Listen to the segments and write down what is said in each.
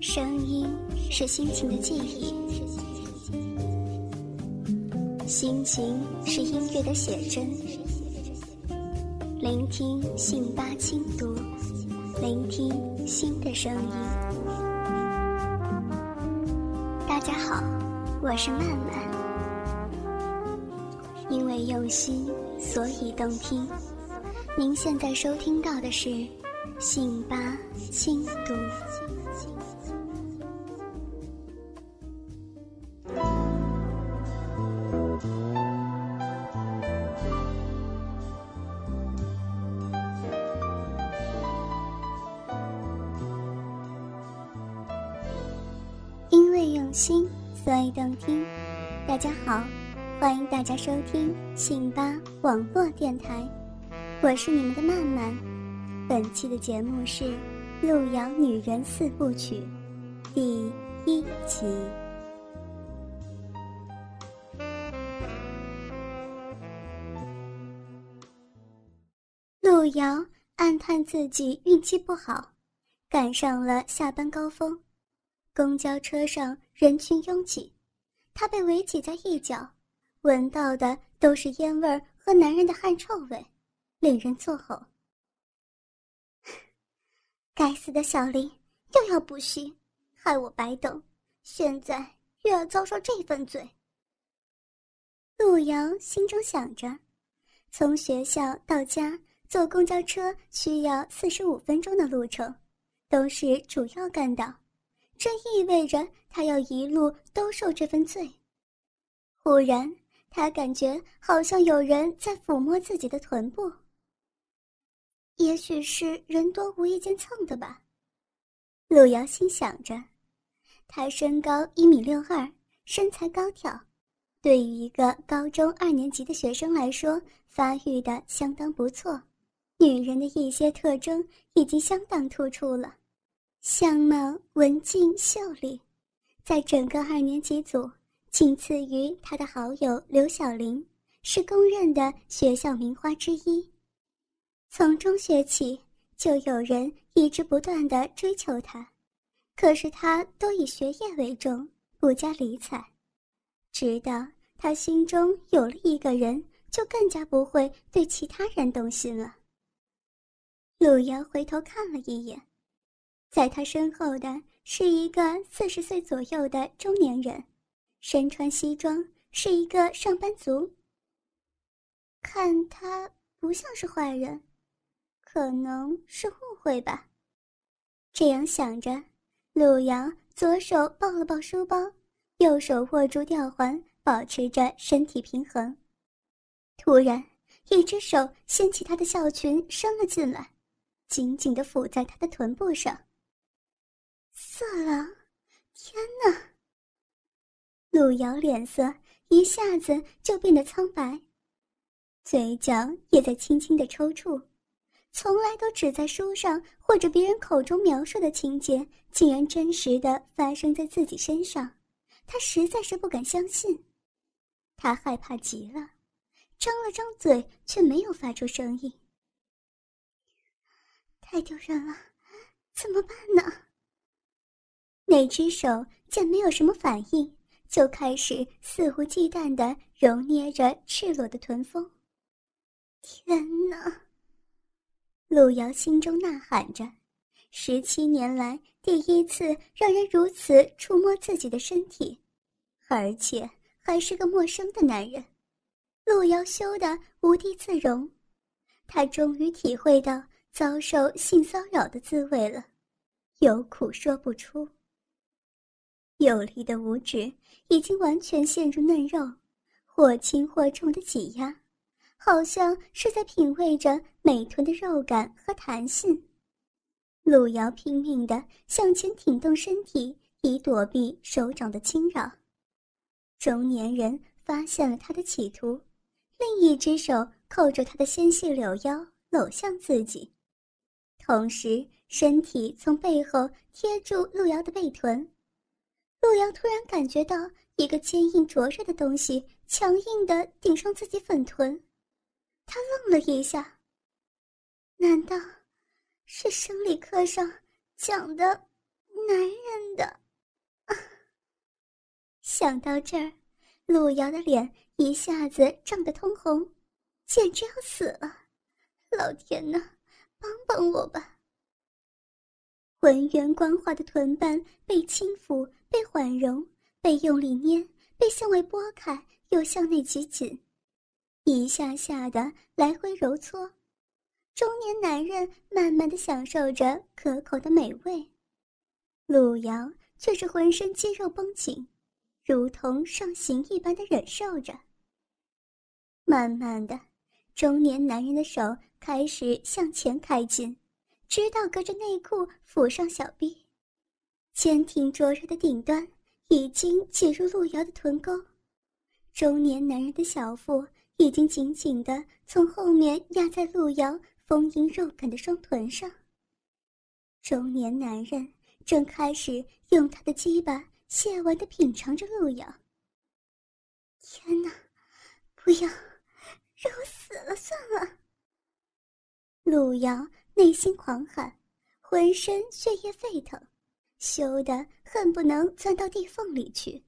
声音是心情的记忆，心情是音乐的写真。聆听信八轻读，聆听新的声音。大家好，我是曼曼。因为用心，所以动听。您现在收听到的是信八轻读。最用心，所以动听。大家好，欢迎大家收听信八网络电台，我是你们的曼曼。本期的节目是《路遥女人四部曲》第一集。路遥暗叹自己运气不好，赶上了下班高峰。公交车上人群拥挤，他被围挤在一角，闻到的都是烟味和男人的汗臭味，令人作呕。该死的小林又要补习，害我白等，现在又要遭受这份罪。陆遥心中想着，从学校到家坐公交车需要四十五分钟的路程，都是主要干道。这意味着他要一路都受这份罪。忽然，他感觉好像有人在抚摸自己的臀部。也许是人多无意间蹭的吧，陆瑶心想着。他身高一米六二，身材高挑，对于一个高中二年级的学生来说，发育的相当不错。女人的一些特征已经相当突出了。相貌文静秀丽，在整个二年级组仅次于他的好友刘小玲，是公认的学校名花之一。从中学起，就有人一直不断的追求她，可是她都以学业为重，不加理睬。直到她心中有了一个人，就更加不会对其他人动心了。陆瑶回头看了一眼。在他身后的是一个四十岁左右的中年人，身穿西装，是一个上班族。看他不像是坏人，可能是误会吧。这样想着，陆阳左手抱了抱书包，右手握住吊环，保持着身体平衡。突然，一只手掀起他的校裙，伸了进来，紧紧地抚在他的臀部上。色狼！天哪！陆瑶脸色一下子就变得苍白，嘴角也在轻轻的抽搐。从来都只在书上或者别人口中描述的情节，竟然真实的发生在自己身上，他实在是不敢相信。他害怕极了，张了张嘴却没有发出声音。太丢人了，怎么办呢？那只手见没有什么反应，就开始肆无忌惮地揉捏着赤裸的臀峰。天哪！陆瑶心中呐喊着，十七年来第一次让人如此触摸自己的身体，而且还是个陌生的男人。陆瑶羞得无地自容，她终于体会到遭受性骚扰的滋味了，有苦说不出。有力的五指已经完全陷入嫩肉，或轻或重的挤压，好像是在品味着美臀的肉感和弹性。路遥拼命地向前挺动身体，以躲避手掌的侵扰。中年人发现了他的企图，另一只手扣着他的纤细柳腰，搂向自己，同时身体从背后贴住路遥的背臀。陆阳突然感觉到一个坚硬灼热的东西强硬的顶上自己粉臀，他愣了一下。难道是生理课上讲的男人的。想到这儿，路遥的脸一下子涨得通红，简直要死了！老天呐，帮帮我吧！浑圆光滑的臀瓣被轻抚，被缓揉，被用力捏，被向外拨开，又向内挤紧，一下下的来回揉搓。中年男人慢慢的享受着可口的美味，路遥却是浑身肌肉绷紧，如同上刑一般的忍受着。慢慢的，中年男人的手开始向前开进。直到隔着内裤抚上小臂，坚挺灼热的顶端已经挤入路遥的臀沟，中年男人的小腹已经紧紧的从后面压在路遥丰盈肉感的双臀上。中年男人正开始用他的鸡巴亵玩的品尝着路遥。天哪，不要，让我死了算了。路遥。内心狂喊，浑身血液沸腾，羞得恨不能钻到地缝里去。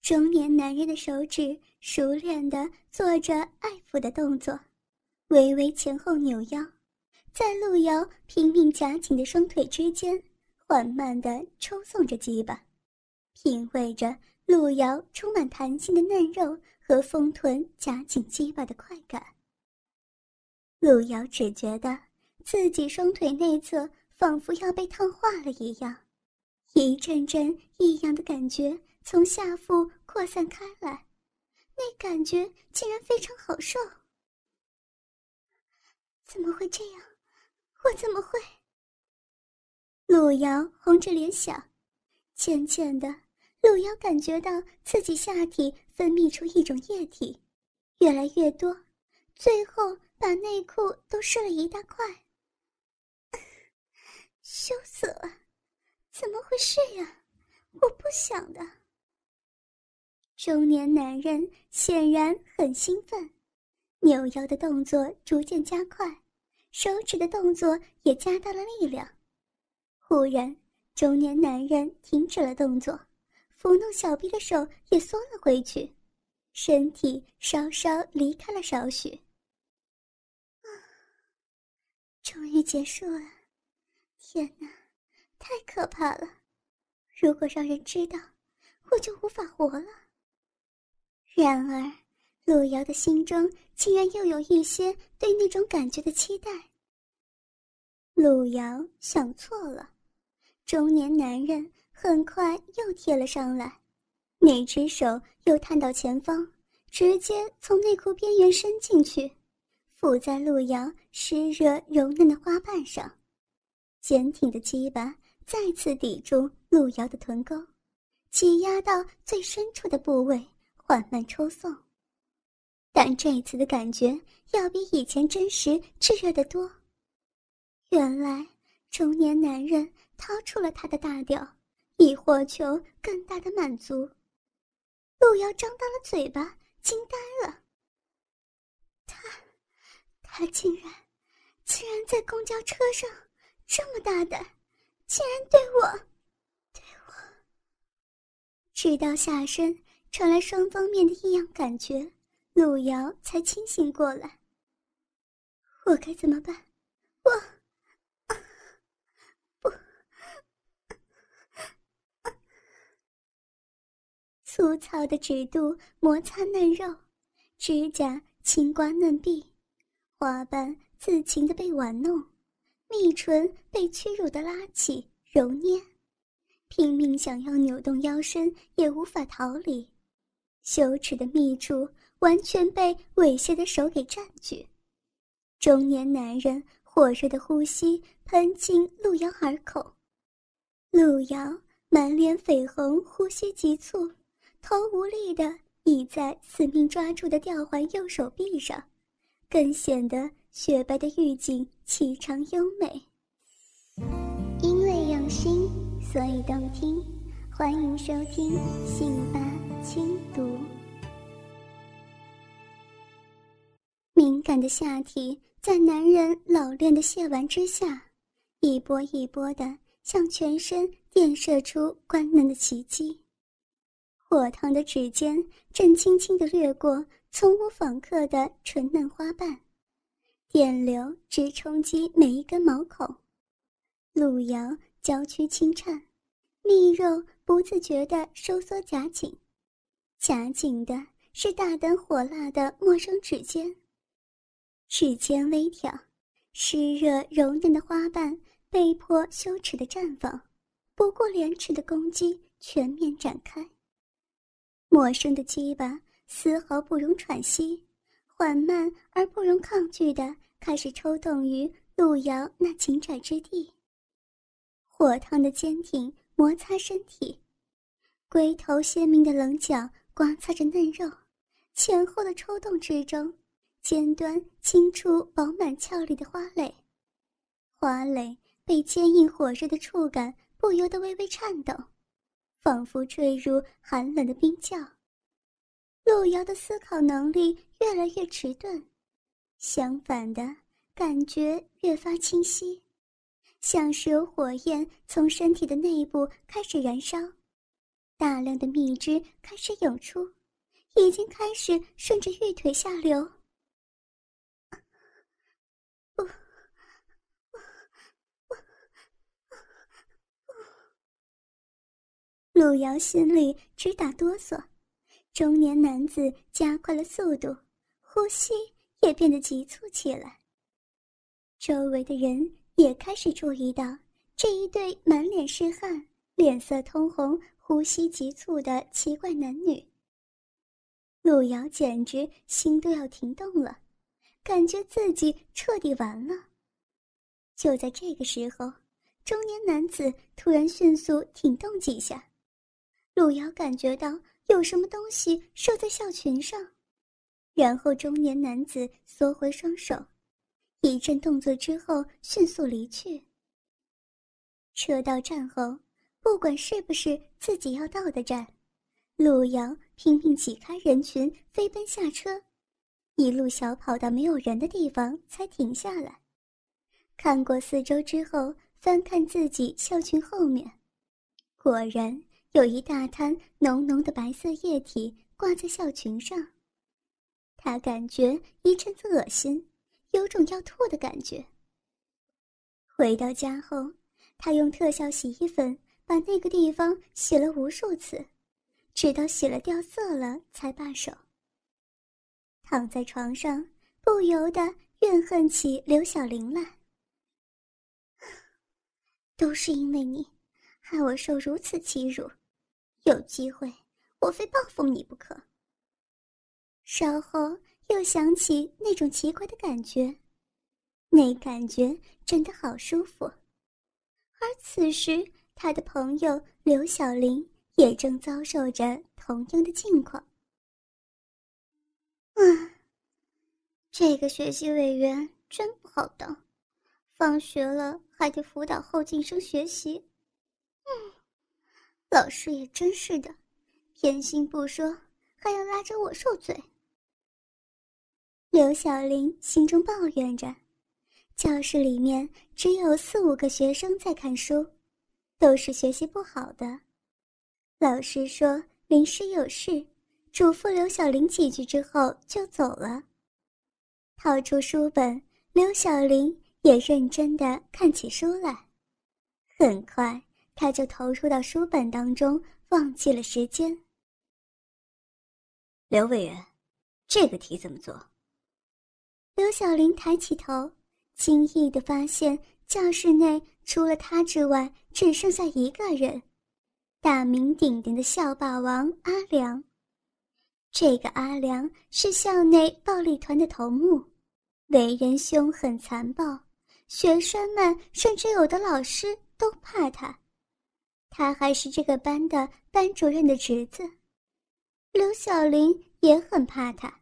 中年男人的手指熟练地做着爱抚的动作，微微前后扭腰，在路遥拼命夹紧的双腿之间，缓慢地抽送着鸡巴，品味着路遥充满弹性的嫩肉和丰臀夹紧鸡巴的快感。路遥只觉得。自己双腿内侧仿佛要被烫化了一样，一阵阵异样的感觉从下腹扩散开来，那感觉竟然非常好受。怎么会这样？我怎么会？陆瑶红着脸想，渐渐的，陆瑶感觉到自己下体分泌出一种液体，越来越多，最后把内裤都湿了一大块。羞死了！怎么回事呀？我不想的。中年男人显然很兴奋，扭腰的动作逐渐加快，手指的动作也加大了力量。忽然，中年男人停止了动作，抚弄小臂的手也缩了回去，身体稍稍离开了少许。终于结束了。天哪，太可怕了！如果让人知道，我就无法活了。然而，路遥的心中竟然又有一些对那种感觉的期待。路遥想错了，中年男人很快又贴了上来，那只手又探到前方，直接从内裤边缘伸进去，附在路遥湿热柔嫩的花瓣上。坚挺的鸡巴再次抵住路遥的臀沟，挤压到最深处的部位，缓慢抽送。但这次的感觉要比以前真实炽热的多。原来中年男人掏出了他的大屌，以获求更大的满足。路遥张大了嘴巴，惊呆了。他，他竟然，竟然在公交车上。这么大胆，竟然对我，对我！直到下身传来双方面的异样感觉，路遥才清醒过来。我该怎么办？我，不，粗糙的指肚摩擦嫩肉，指甲轻刮嫩壁，花瓣自情的被玩弄。蜜唇被屈辱的拉起、揉捏，拼命想要扭动腰身也无法逃离，羞耻的蜜处完全被猥亵的手给占据。中年男人火热的呼吸喷进陆遥耳口，陆遥满脸绯红，呼吸急促，头无力的倚在死命抓住的吊环右手臂上，更显得。雪白的玉颈气场优美，因为用心，所以动听。欢迎收听《信吧轻读》。敏感的下体在男人老练的亵玩之下，一波一波的向全身电射出关能的奇迹。火烫的指尖正轻轻地掠过从无访客的纯嫩花瓣，电流直冲击每一根毛孔。路遥娇躯轻颤，蜜肉不自觉地收缩夹紧，夹紧的是大胆火辣的陌生指尖。指尖微挑，湿热柔嫩的花瓣被迫羞耻的绽放，不顾廉耻的攻击全面展开。陌生的鸡巴丝毫不容喘息，缓慢而不容抗拒的开始抽动于路遥那紧窄之地。火烫的坚挺摩擦身体，龟头鲜明的棱角刮擦着嫩肉，前后的抽动之中。尖端轻触饱满俏丽的花蕾，花蕾被坚硬火热的触感不由得微微颤抖，仿佛坠入寒冷的冰窖。路遥的思考能力越来越迟钝，相反的感觉越发清晰，像是有火焰从身体的内部开始燃烧，大量的蜜汁开始涌出，已经开始顺着玉腿下流。路遥心里直打哆嗦，中年男子加快了速度，呼吸也变得急促起来。周围的人也开始注意到这一对满脸是汗、脸色通红、呼吸急促的奇怪男女。路遥简直心都要停动了，感觉自己彻底完了。就在这个时候，中年男子突然迅速挺动几下。路遥感觉到有什么东西射在校裙上，然后中年男子缩回双手，一阵动作之后迅速离去。车到站后，不管是不是自己要到的站，路遥拼命挤开人群，飞奔下车，一路小跑到没有人的地方才停下来，看过四周之后，翻看自己校裙后面，果然。有一大滩浓浓的白色液体挂在校裙上，他感觉一阵子恶心，有种要吐的感觉。回到家后，他用特效洗衣粉把那个地方洗了无数次，直到洗了掉色了才罢手。躺在床上，不由得怨恨起刘小玲来。都是因为你，害我受如此欺辱。有机会，我非报复你不可。稍后又想起那种奇怪的感觉，那感觉真的好舒服。而此时，他的朋友刘小玲也正遭受着同样的境况。嗯，这个学习委员真不好当，放学了还得辅导后进生学习。嗯。老师也真是的，偏心不说，还要拉着我受罪。刘小玲心中抱怨着，教室里面只有四五个学生在看书，都是学习不好的。老师说临时有事，嘱咐刘小玲几句之后就走了。掏出书本，刘小玲也认真的看起书来，很快。他就投入到书本当中，忘记了时间。刘委员，这个题怎么做？刘小玲抬起头，惊异的发现教室内除了他之外，只剩下一个人——大名鼎鼎的校霸王阿良。这个阿良是校内暴力团的头目，为人凶狠残暴，学生们甚至有的老师都怕他。他还是这个班的班主任的侄子，刘小玲也很怕他，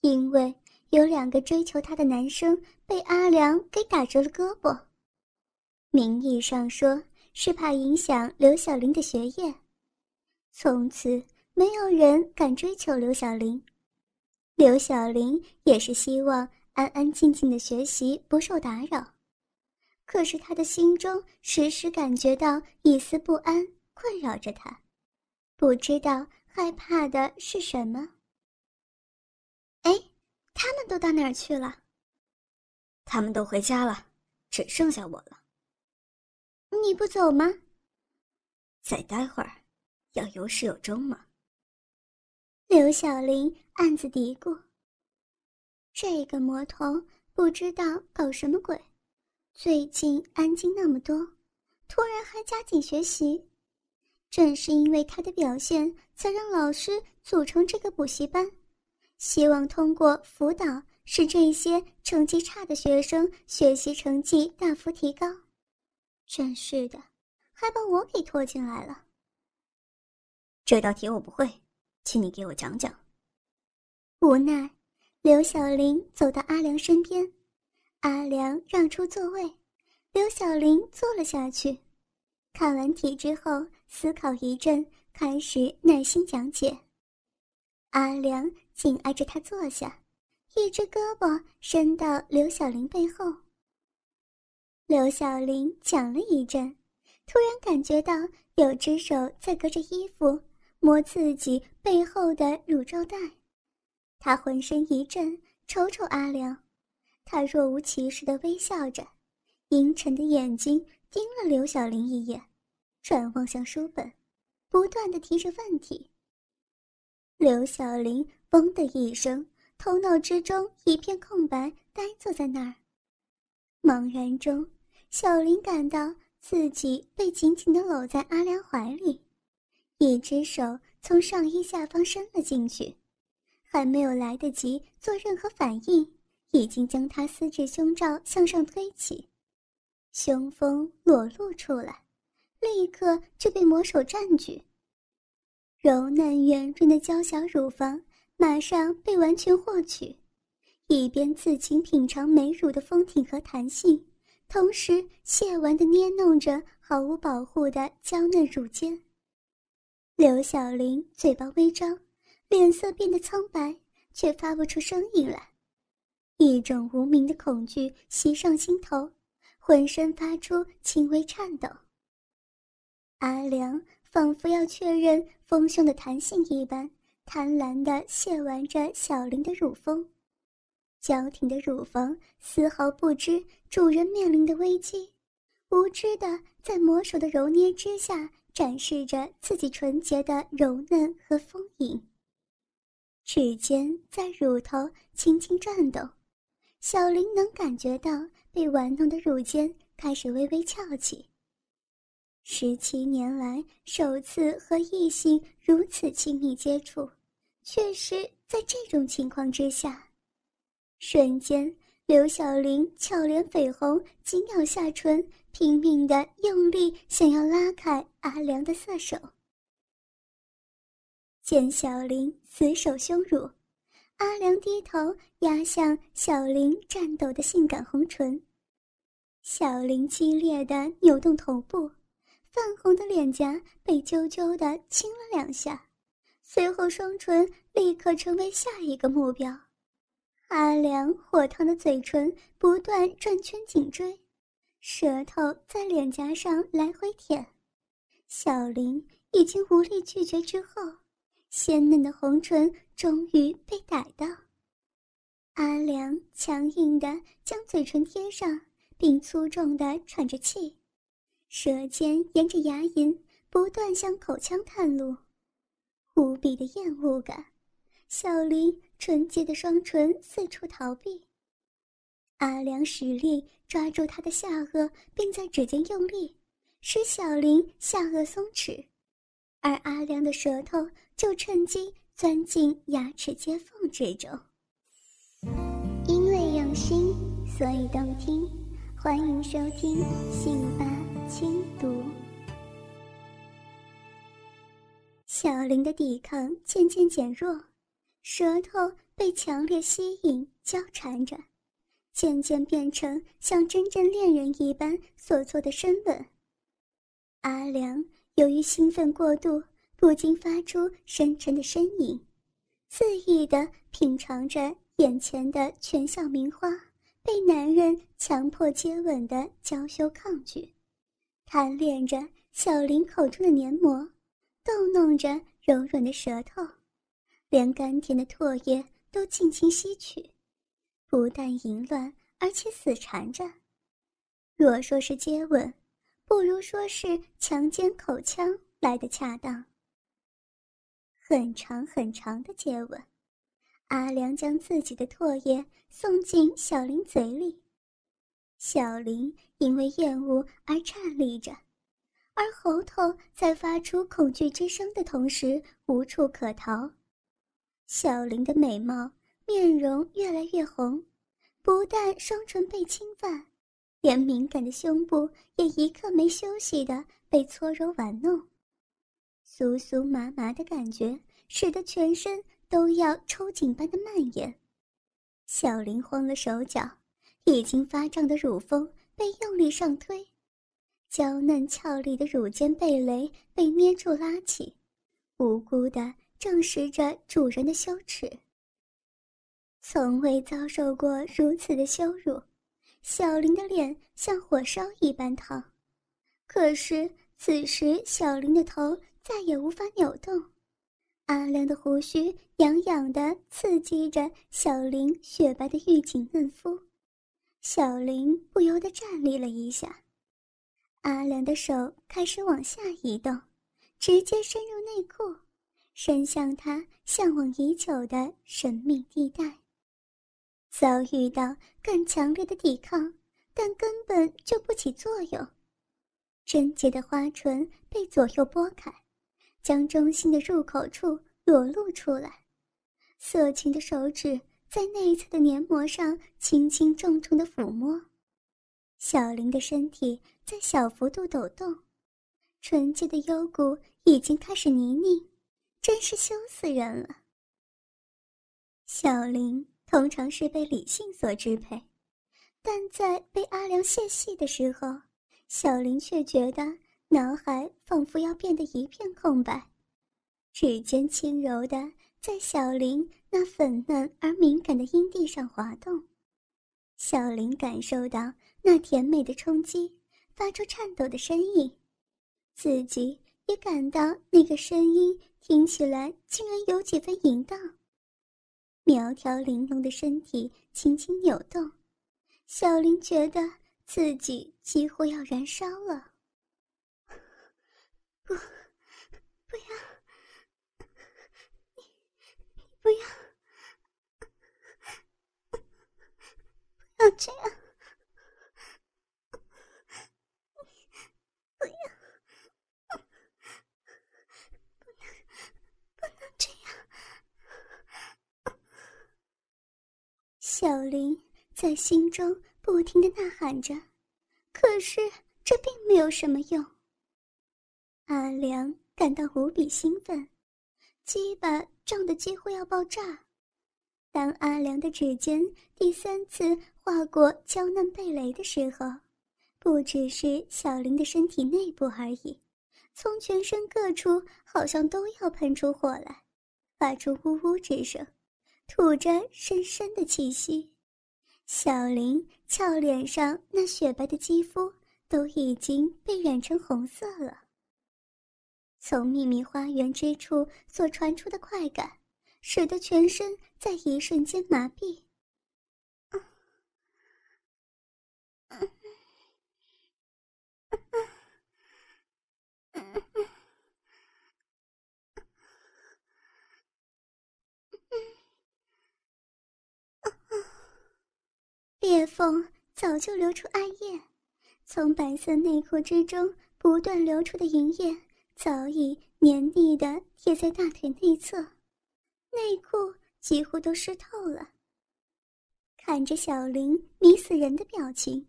因为有两个追求她的男生被阿良给打折了胳膊。名义上说是怕影响刘小玲的学业，从此没有人敢追求刘小玲。刘小玲也是希望安安静静的学习，不受打扰。可是他的心中时时感觉到一丝不安困扰着他，不知道害怕的是什么。他们都到哪儿去了？他们都回家了，只剩下我了。你不走吗？再待会儿，要有始有终嘛。刘小玲暗自嘀咕：“这个魔头不知道搞什么鬼，最近安静那么多，突然还加紧学习。正是因为他的表现，才让老师组成这个补习班，希望通过辅导使这些成绩差的学生学习成绩大幅提高。真是的，还把我给拖进来了。这道题我不会。”请你给我讲讲。无奈，刘小玲走到阿良身边，阿良让出座位，刘小玲坐了下去。看完题之后，思考一阵，开始耐心讲解。阿良紧挨着他坐下，一只胳膊伸到刘小玲背后。刘小玲讲了一阵，突然感觉到有只手在隔着衣服。摸自己背后的乳罩带，他浑身一震，瞅瞅阿良，他若无其事地微笑着，阴沉的眼睛盯了刘小玲一眼，转望向书本，不断地提着问题。刘小玲“嘣”的一声，头脑之中一片空白，呆坐在那儿。茫然中，小玲感到自己被紧紧地搂在阿良怀里。一只手从上衣下方伸了进去，还没有来得及做任何反应，已经将他丝质胸罩向上推起，胸峰裸露出来，立刻就被魔手占据。柔嫩圆润的娇小乳房马上被完全获取，一边自行品尝美乳的丰挺和弹性，同时亵玩的捏弄着毫无保护的娇嫩乳尖。刘小玲嘴巴微张，脸色变得苍白，却发不出声音来。一种无名的恐惧袭上心头，浑身发出轻微颤抖。阿良仿佛要确认丰胸的弹性一般，贪婪地亵玩着小玲的乳峰，娇挺的乳房丝毫不知主人面临的危机，无知的在魔手的揉捏之下。展示着自己纯洁的柔嫩和丰盈。指尖在乳头轻轻转动，小林能感觉到被玩弄的乳尖开始微微翘起。十七年来首次和异性如此亲密接触，确实在这种情况之下，瞬间。刘小玲俏脸绯红，紧咬下唇，拼命的用力想要拉开阿良的色手。见小玲死守胸乳，阿良低头压向小玲颤抖的性感红唇。小玲激烈的扭动头部，泛红的脸颊被啾啾的亲了两下，随后双唇立刻成为下一个目标。阿良火烫的嘴唇不断转圈紧追，舌头在脸颊上来回舔。小林已经无力拒绝之后，鲜嫩的红唇终于被逮到。阿良强硬的将嘴唇贴上，并粗重的喘着气，舌尖沿着牙龈不断向口腔探路，无比的厌恶感。小林。纯洁的双唇四处逃避，阿良使力抓住他的下颚，并在指尖用力，使小林下颚松弛，而阿良的舌头就趁机钻进牙齿接缝之中。因为用心，所以动听，欢迎收听《信吧轻读》。小林的抵抗渐渐减弱。舌头被强烈吸引，交缠着，渐渐变成像真正恋人一般所做的深吻。阿良由于兴奋过度，不禁发出深沉的呻吟，恣意地品尝着眼前的全校名花，被男人强迫接吻的娇羞抗拒，贪恋着小林口中的黏膜，逗弄着柔软的舌头，连甘甜的唾液都尽情吸取，不但淫乱，而且死缠着。若说是接吻，不如说是强奸口腔来的恰当。很长很长的接吻。阿良将自己的唾液送进小林嘴里，小林因为厌恶而颤栗着，而喉头在发出恐惧之声的同时无处可逃。小林的美貌、面容越来越红，不但双唇被侵犯，连敏感的胸部也一刻没休息的被搓揉玩弄，酥酥麻麻的感觉使得全身。都要抽紧般的蔓延，小林慌了手脚，已经发胀的乳峰被用力上推，娇嫩俏丽的乳尖蓓蕾被捏住拉起，无辜的证实着主人的羞耻。从未遭受过如此的羞辱，小林的脸像火烧一般烫，可是此时小林的头再也无法扭动。阿亮的胡须痒痒的刺激着小林雪白的玉颈嫩肤，小林不由得站立了一下。阿良的手开始往下移动，直接深入内裤，伸向他向往已久的神秘地带。遭遇到更强烈的抵抗，但根本就不起作用。贞洁的花唇被左右拨开。将中心的入口处裸露出来，色情的手指在内侧的黏膜上轻轻重重的抚摸，小林的身体在小幅度抖动，纯洁的幽谷已经开始泥泞，真是羞死人了。小林通常是被理性所支配，但在被阿良泄戏的时候，小林却觉得。脑海仿佛要变得一片空白，指尖轻柔的在小林那粉嫩而敏感的阴蒂上滑动，小林感受到那甜美的冲击，发出颤抖的声音，自己也感到那个声音听起来竟然有几分淫荡。苗条玲珑的身体轻轻扭动，小林觉得自己几乎要燃烧了。不，不要！你，你不要！不要这样！小林在心中不停的呐喊着，可是这并没有什么用。阿良感到无比兴奋，鸡巴胀得几乎要爆炸。当阿良的指尖第三次划过娇嫩蓓蕾的时候，不只是小林的身体内部而已，从全身各处好像都要喷出火来，发出呜呜之声，吐着深深的气息。小林俏脸上那雪白的肌肤都已经被染成红色了。从秘密花园之处所传出的快感，使得全身在一瞬间麻痹。裂缝早就流出艾叶，从白色内裤之中不断流出的银液。早已黏腻的贴在大腿内侧，内裤几乎都湿透了。看着小林迷死人的表情，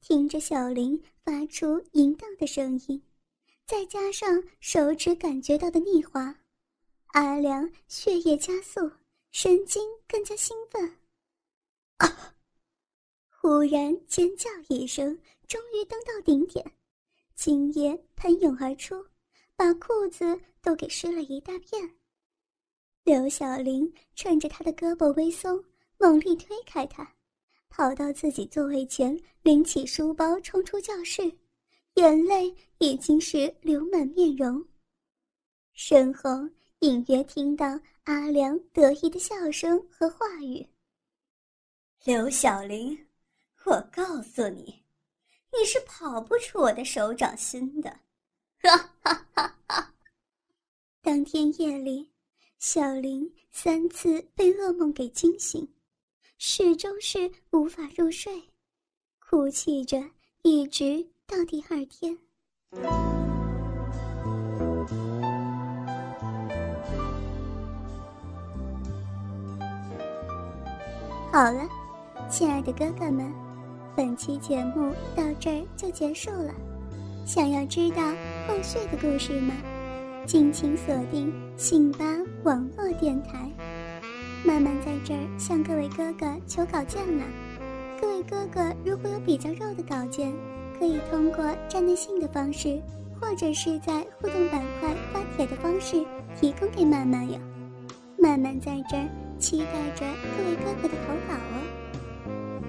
听着小林发出淫荡的声音，再加上手指感觉到的腻滑，阿良血液加速，神经更加兴奋。啊！忽然尖叫一声，终于登到顶点，精液喷涌而出。把裤子都给湿了一大片。刘小玲趁着他的胳膊微松，猛力推开他，跑到自己座位前，拎起书包冲出教室，眼泪已经是流满面容。身后隐约听到阿良得意的笑声和话语：“刘小玲，我告诉你，你是跑不出我的手掌心的。”哈哈哈哈！当天夜里，小林三次被噩梦给惊醒，始终是无法入睡，哭泣着一直到第二天。好了，亲爱的哥哥们，本期节目到这儿就结束了。想要知道后续的故事吗？敬请锁定信巴网络电台。曼曼在这儿向各位哥哥求稿件了。各位哥哥如果有比较肉的稿件，可以通过站内信的方式，或者是在互动板块发帖的方式提供给曼曼哟。曼曼在这儿期待着各位哥哥的投稿哦。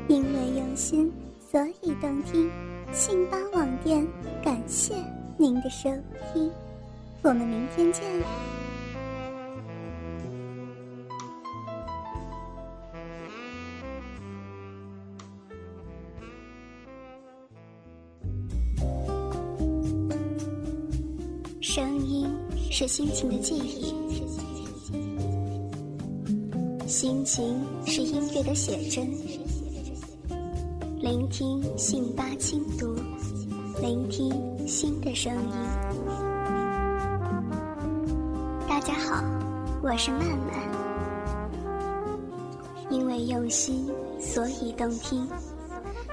因为用心，所以动听。信巴网店，感谢您的收听，我们明天见。声音是心情的记忆，心情是音乐的写真。聆听信八轻读，聆听新的声音。我是曼曼。因为用心，所以动听。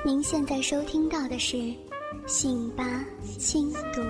您现在收听到的是信八轻读。